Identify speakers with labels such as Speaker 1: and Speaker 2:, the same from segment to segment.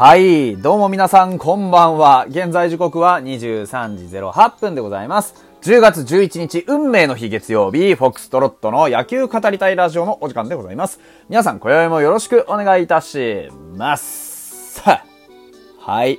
Speaker 1: はい。どうも皆さん、こんばんは。現在時刻は23時08分でございます。10月11日、運命の日月曜日、フォックストロットの野球語りたいラジオのお時間でございます。皆さん、今宵もよろしくお願いいたします。はい。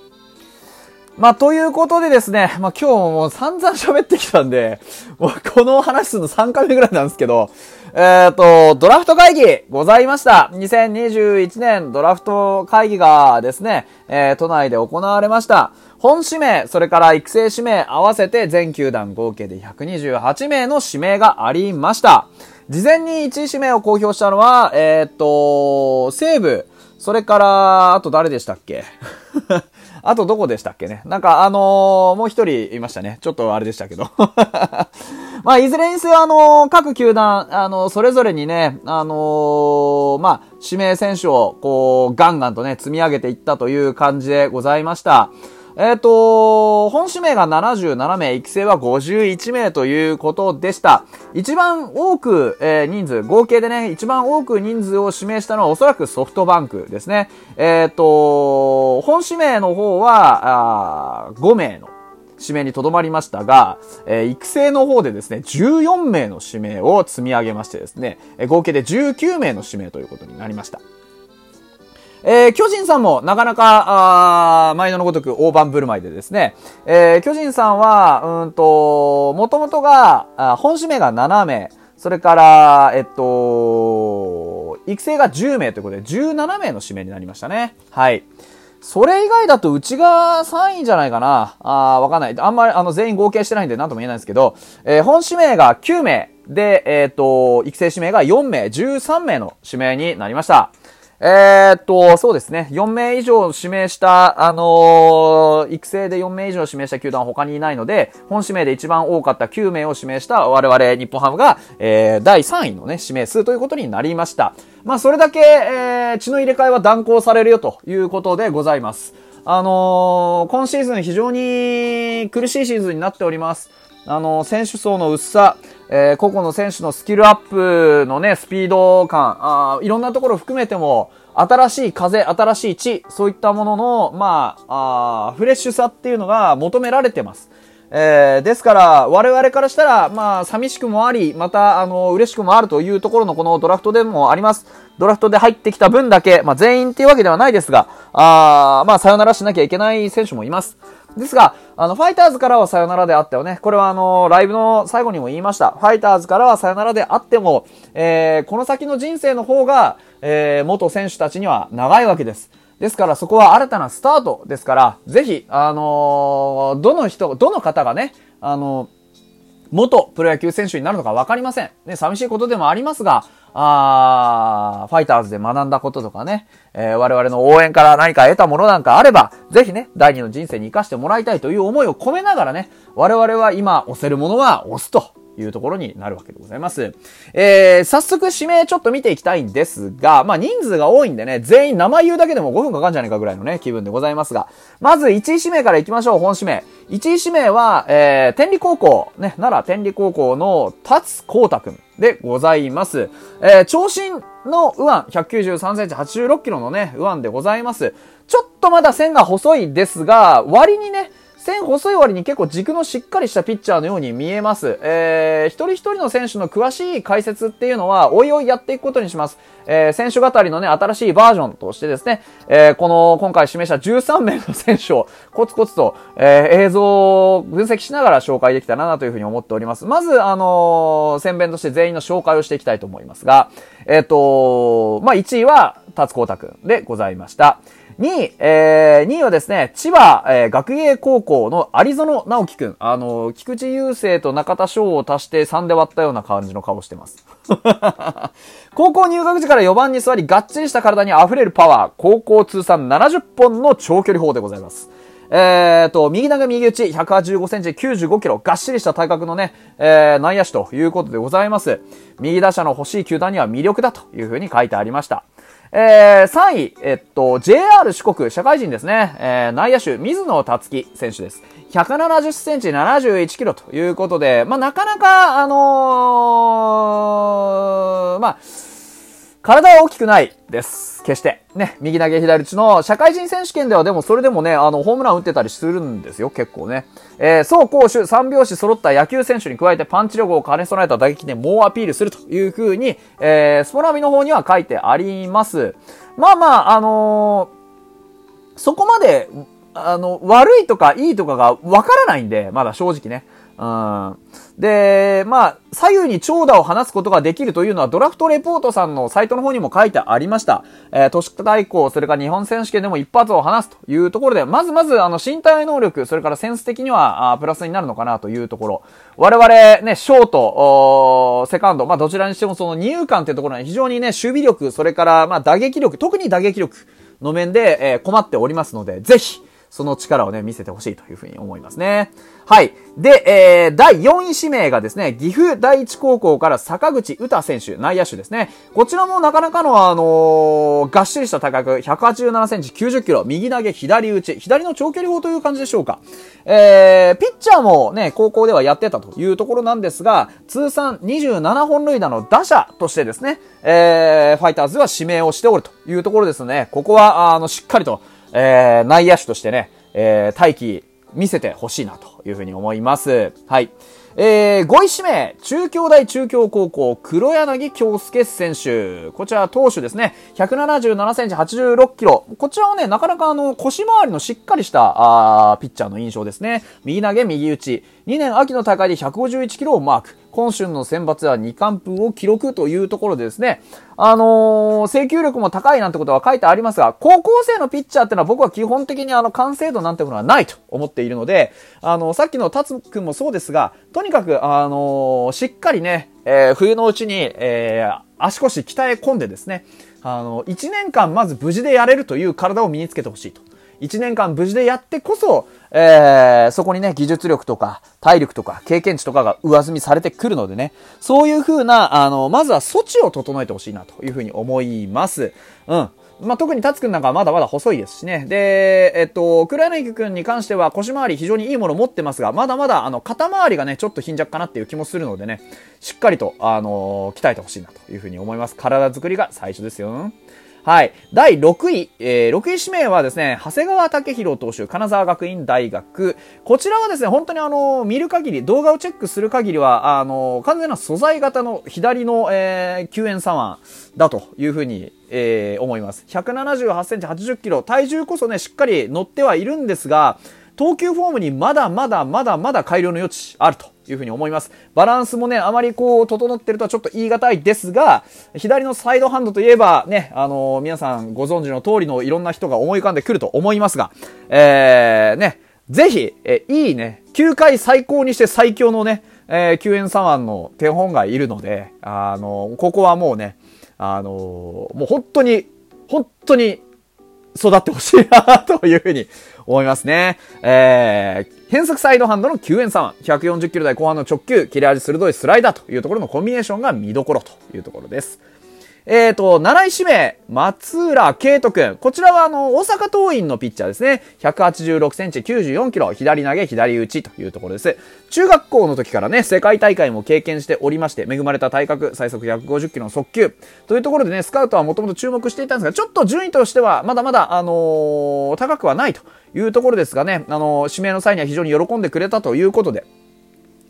Speaker 1: まあ、ということでですね、まあ、今日ももう散々喋ってきたんで、もうこの話するの3回目ぐらいなんですけど、えっ、ー、と、ドラフト会議ございました。2021年ドラフト会議がですね、えー、都内で行われました。本指名、それから育成指名合わせて全球団合計で128名の指名がありました。事前に1位指名を公表したのは、えっ、ー、と、西武、それから、あと誰でしたっけ？あとどこでしたっけね？なんかあのー、もう一人いましたね。ちょっとあれでしたけど。まあ、いずれにせよあのー、各球団、あのー、それぞれにね、あのまあ、指名選手を、こう、ガンガンとね、積み上げていったという感じでございました。えっ、と、本指名が77名、育成は51名ということでした。一番多く、えー、人数、合計でね、一番多く人数を指名したのはおそらくソフトバンクですね。えっ、ー、と、本指名の方は、あ5名の指名にとどまりましたが、えー、育成の方でですね、14名の指名を積み上げましてですね、合計で19名の指名ということになりました。えー、巨人さんもなかなか、あ毎度のごとく大盤振る舞いでですね、えー、巨人さんは、うんと、もともとが、あ本指名が7名、それから、えっと、育成が10名ということで、17名の指名になりましたね。はい。それ以外だとうちが3位じゃないかな。あわかんない。あんまり、あの、全員合計してないんで何とも言えないんですけど、えー、本指名が9名で、えっ、と、育成指名が4名、13名の指名になりました。えー、っと、そうですね。4名以上指名した、あのー、育成で4名以上指名した球団は他にいないので、本指名で一番多かった9名を指名した我々日本ハムが、えー、第3位のね、指名数ということになりました。まあ、それだけ、えー、血の入れ替えは断行されるよということでございます。あのー、今シーズン非常に苦しいシーズンになっております。あの、選手層の薄さ、えー、個々の選手のスキルアップのね、スピード感、あいろんなところ含めても、新しい風、新しい地、そういったものの、まあ、あフレッシュさっていうのが求められてます。えー、ですから、我々からしたら、まあ、寂しくもあり、また、あの、嬉しくもあるというところのこのドラフトでもあります。ドラフトで入ってきた分だけ、まあ、全員っていうわけではないですが、あまあ、さよならしなきゃいけない選手もいます。ですが、あの、ファイターズからはさよならであったよね。これはあの、ライブの最後にも言いました。ファイターズからはさよならであっても、えー、この先の人生の方が、えー、元選手たちには長いわけです。ですからそこは新たなスタートですから、ぜひ、あのー、どの人、どの方がね、あの、元プロ野球選手になるのかわかりません。ね、寂しいことでもありますが、あファイターズで学んだこととかね、えー、我々の応援から何か得たものなんかあれば、ぜひね、第二の人生に活かしてもらいたいという思いを込めながらね、我々は今押せるものは押すと。いうところになるわけでございます。えー、早速指名ちょっと見ていきたいんですが、まあ、人数が多いんでね、全員名前言うだけでも5分かかんじゃないかぐらいのね、気分でございますが、まず1位指名から行きましょう、本指名。1位指名は、えー、天理高校、ね、奈良天理高校の達光太くんでございます。えー、長身の右腕、193センチ86キロのね、右腕でございます。ちょっとまだ線が細いですが、割にね、線細い割に結構軸のしっかりしたピッチャーのように見えます。えー、一人一人の選手の詳しい解説っていうのは、おいおいやっていくことにします。えー、選手語りのね、新しいバージョンとしてですね、えー、この、今回示した13名の選手をコツコツと、えー、映像を分析しながら紹介できたらなというふうに思っております。まず、あのー、宣伝として全員の紹介をしていきたいと思いますが、えっ、とまあ、1位は、達光太くんでございました。2位、えー、2位はですね、千葉、えー、学芸高校の有園直樹くん。あの、菊池雄星と中田翔を足して3で割ったような感じの顔してます。高校入学時から4番に座り、がっちりした体に溢れるパワー。高校通算70本の長距離砲でございます。えーと、右投げ右打ち、185センチ、95キロ、がっしりした体格のね、えー、内野手ということでございます。右打者の欲しい球団には魅力だというふうに書いてありました。えー、3位、えっと、JR 四国、社会人ですね。えー、内野手、水野達樹選手です。170センチ、71キロということで、まあ、なかなか、あのー、まあ、体は大きくないです。決して。ね、右投げ左打ちの社会人選手権ではでもそれでもね、あの、ホームラン打ってたりするんですよ、結構ね。えー、走攻守三拍子揃った野球選手に加えてパンチ力を兼ね備えた打撃で猛アピールするという風に、えー、スポナビの方には書いてあります。まあまあ、あのー、そこまで、あの、悪いとかいいとかがわからないんで、まだ正直ね。うん。で、まあ、左右に長打を放つことができるというのはドラフトレポートさんのサイトの方にも書いてありました。えー、都市対抗、それから日本選手権でも一発を放つというところで、まずまず、あの、身体能力、それからセンス的には、あプラスになるのかなというところ。我々、ね、ショート、ーセカンド、まあ、どちらにしてもその二遊間っていうところに非常にね、守備力、それから、まあ、打撃力、特に打撃力の面で、えー、困っておりますので、ぜひ、その力をね、見せてほしいというふうに思いますね。はい。で、えー、第4位指名がですね、岐阜第一高校から坂口歌選手、内野手ですね。こちらもなかなかの、あのー、がっしりした高く、187センチ、90キロ、右投げ、左打ち、左の長距離砲という感じでしょうか。えー、ピッチャーもね、高校ではやってたというところなんですが、通算27本塁打の打者としてですね、えー、ファイターズは指名をしておるというところですね。ここは、あの、しっかりと、えー、内野手としてね、えー、待機見せてほしいなというふうに思います。はい。えー、5位指名、中京大中京高校、黒柳京介選手。こちら投手ですね。177センチ86キロ。こちらはね、なかなかあの、腰回りのしっかりした、あピッチャーの印象ですね。右投げ、右打ち。2年秋の大会で151キロをマーク。今春の選抜は2完封を記録というところでですね、あのー、制球力も高いなんてことは書いてありますが、高校生のピッチャーってのは僕は基本的にあの完成度なんてものはないと思っているので、あの、さっきの達くんもそうですが、とにかく、あのー、しっかりね、え、冬のうちに、え、足腰鍛え込んでですね、あの、1年間まず無事でやれるという体を身につけてほしいと。1年間無事でやってこそ、えー、そこにね、技術力とか、体力とか、経験値とかが上積みされてくるのでね、そういう風な、あの、まずは措置を整えてほしいなという風に思います。うん。まあ、特にタツくんなんかはまだまだ細いですしね。で、えっと、黒柳くんに関しては腰回り非常にいいもの持ってますが、まだまだあの、肩回りがね、ちょっと貧弱かなっていう気もするのでね、しっかりと、あの鍛えてほしいなというふうに思います。体作りが最初ですよ。はい。第6位、えー、6位指名はですね、長谷川武宏投手、金沢学院大学。こちらはですね、本当にあの、見る限り、動画をチェックする限りは、あの、完全な素材型の左の、えー、救援左腕だというふうに、えー、思います。178センチ80キロ、体重こそね、しっかり乗ってはいるんですが、投球フォームにまだまだまだまだ改良の余地あるというふうに思います。バランスもね、あまりこう、整ってるとはちょっと言い難いですが、左のサイドハンドといえばね、あのー、皆さんご存知の通りのいろんな人が思い浮かんでくると思いますが、えー、ね、ぜひ、えいいね、球界最高にして最強のね、えー、救援左腕の手本がいるので、あのー、ここはもうね、あのー、もう本当に、本当に育ってほしいなというふうに思いますね。えー、変速サイドハンドの救援3 140キロ台後半の直球、切れ味鋭いスライダーというところのコンビネーションが見どころというところです。えっ、ー、と、7位指名、松浦慶斗くん。こちらは、あの、大阪桐蔭のピッチャーですね。186センチ、94キロ、左投げ、左打ちというところです。中学校の時からね、世界大会も経験しておりまして、恵まれた体格、最速150キロの速球。というところでね、スカウトはもともと注目していたんですが、ちょっと順位としては、まだまだ、あのー、高くはないというところですがね、あのー、指名の際には非常に喜んでくれたということで、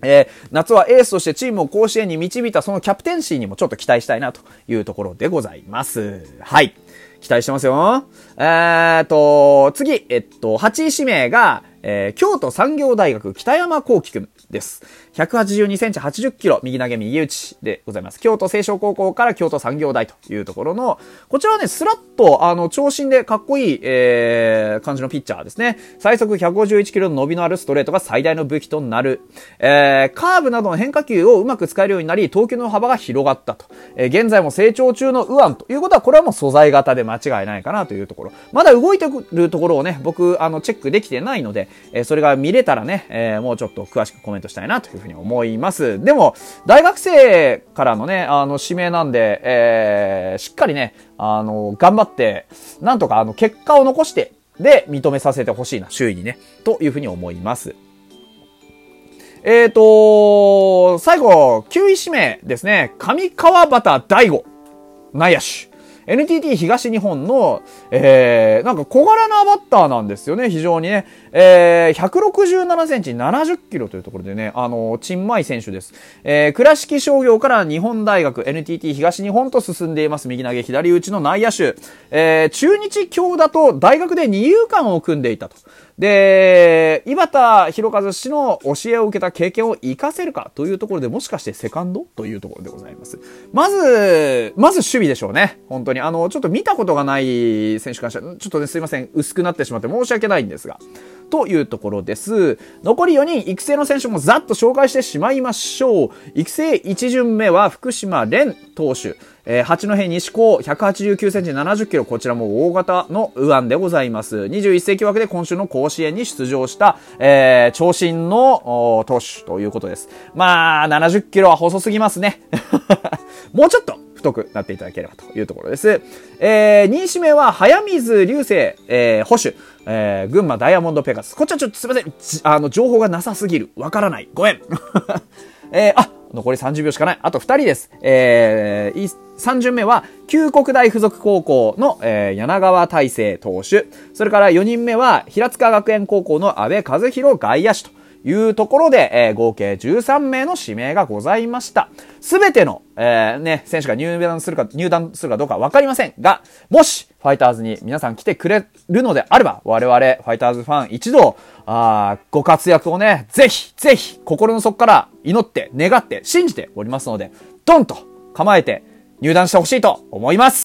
Speaker 1: えー、夏はエースとしてチームを甲子園に導いたそのキャプテンシーにもちょっと期待したいなというところでございます。はい。期待してますよ。えーと、次、えっと、8位指名が、えー、京都産業大学北山幸輝くんです。182センチ80キロ、右投げ右打ちでございます。京都清少高校から京都産業大というところの、こちらはね、スラッと、あの、長身でかっこいい、えー、感じのピッチャーですね。最速151キロの伸びのあるストレートが最大の武器となる。えー、カーブなどの変化球をうまく使えるようになり、投球の幅が広がったと。えー、現在も成長中の右腕ということは、これはもう素材型で間違いないかなというところ。まだ動いてくるところをね、僕、あの、チェックできてないので、え、それが見れたらね、え、もうちょっと詳しくコメントしたいなというふうに思います。でも、大学生からのね、あの、指名なんで、え、しっかりね、あの、頑張って、なんとかあの、結果を残して、で、認めさせてほしいな、周囲にね、というふうに思います。えっ、ー、と、最後、9位指名ですね。上川端大吾。内野手。NTT 東日本の、えー、なんか小柄なバッターなんですよね、非常にね。えー、167センチ70キロというところでね、あの、チンマイ選手です。えー、倉敷商業から日本大学 NTT 東日本と進んでいます右投げ左打ちの内野手。えー、中日京だと大学で二遊間を組んでいたと。で、井端弘和氏の教えを受けた経験を活かせるかというところでもしかしてセカンドというところでございます。まず、まず守備でしょうね。本当に。あの、ちょっと見たことがない選手からしたら、ちょっとね、すいません。薄くなってしまって申し訳ないんですが。というところです。残り4人、育成の選手もざっと紹介してしまいましょう。育成1巡目は福島蓮投手。えー、八戸西高189センチ70キロ、こちらも大型の右腕でございます。21世紀枠で今週の甲子園に出場した、えー、長身の投手ということです。まあ、70キロは細すぎますね。もうちょっと太くなっていただければというところです。えー、2位指名は早水流星、えー、保守、えー、群馬ダイヤモンドペガス。こっちはちょっとすいません。あの、情報がなさすぎる。わからない。ごめん。えー、あ、残り30秒しかない。あと2人です。えー、3巡目は、旧国大附属高校の、えー、柳川大成投手。それから4人目は、平塚学園高校の安倍和弘外野手と。いうところで、えー、合計13名の指名がございました。すべての、えー、ね、選手が入団するか、入団するかどうかわかりませんが、もし、ファイターズに皆さん来てくれるのであれば、我々、ファイターズファン一同、あご活躍をね、ぜひ、ぜひ、心の底から祈って、願って、信じておりますので、ドンと構えて入団してほしいと思います。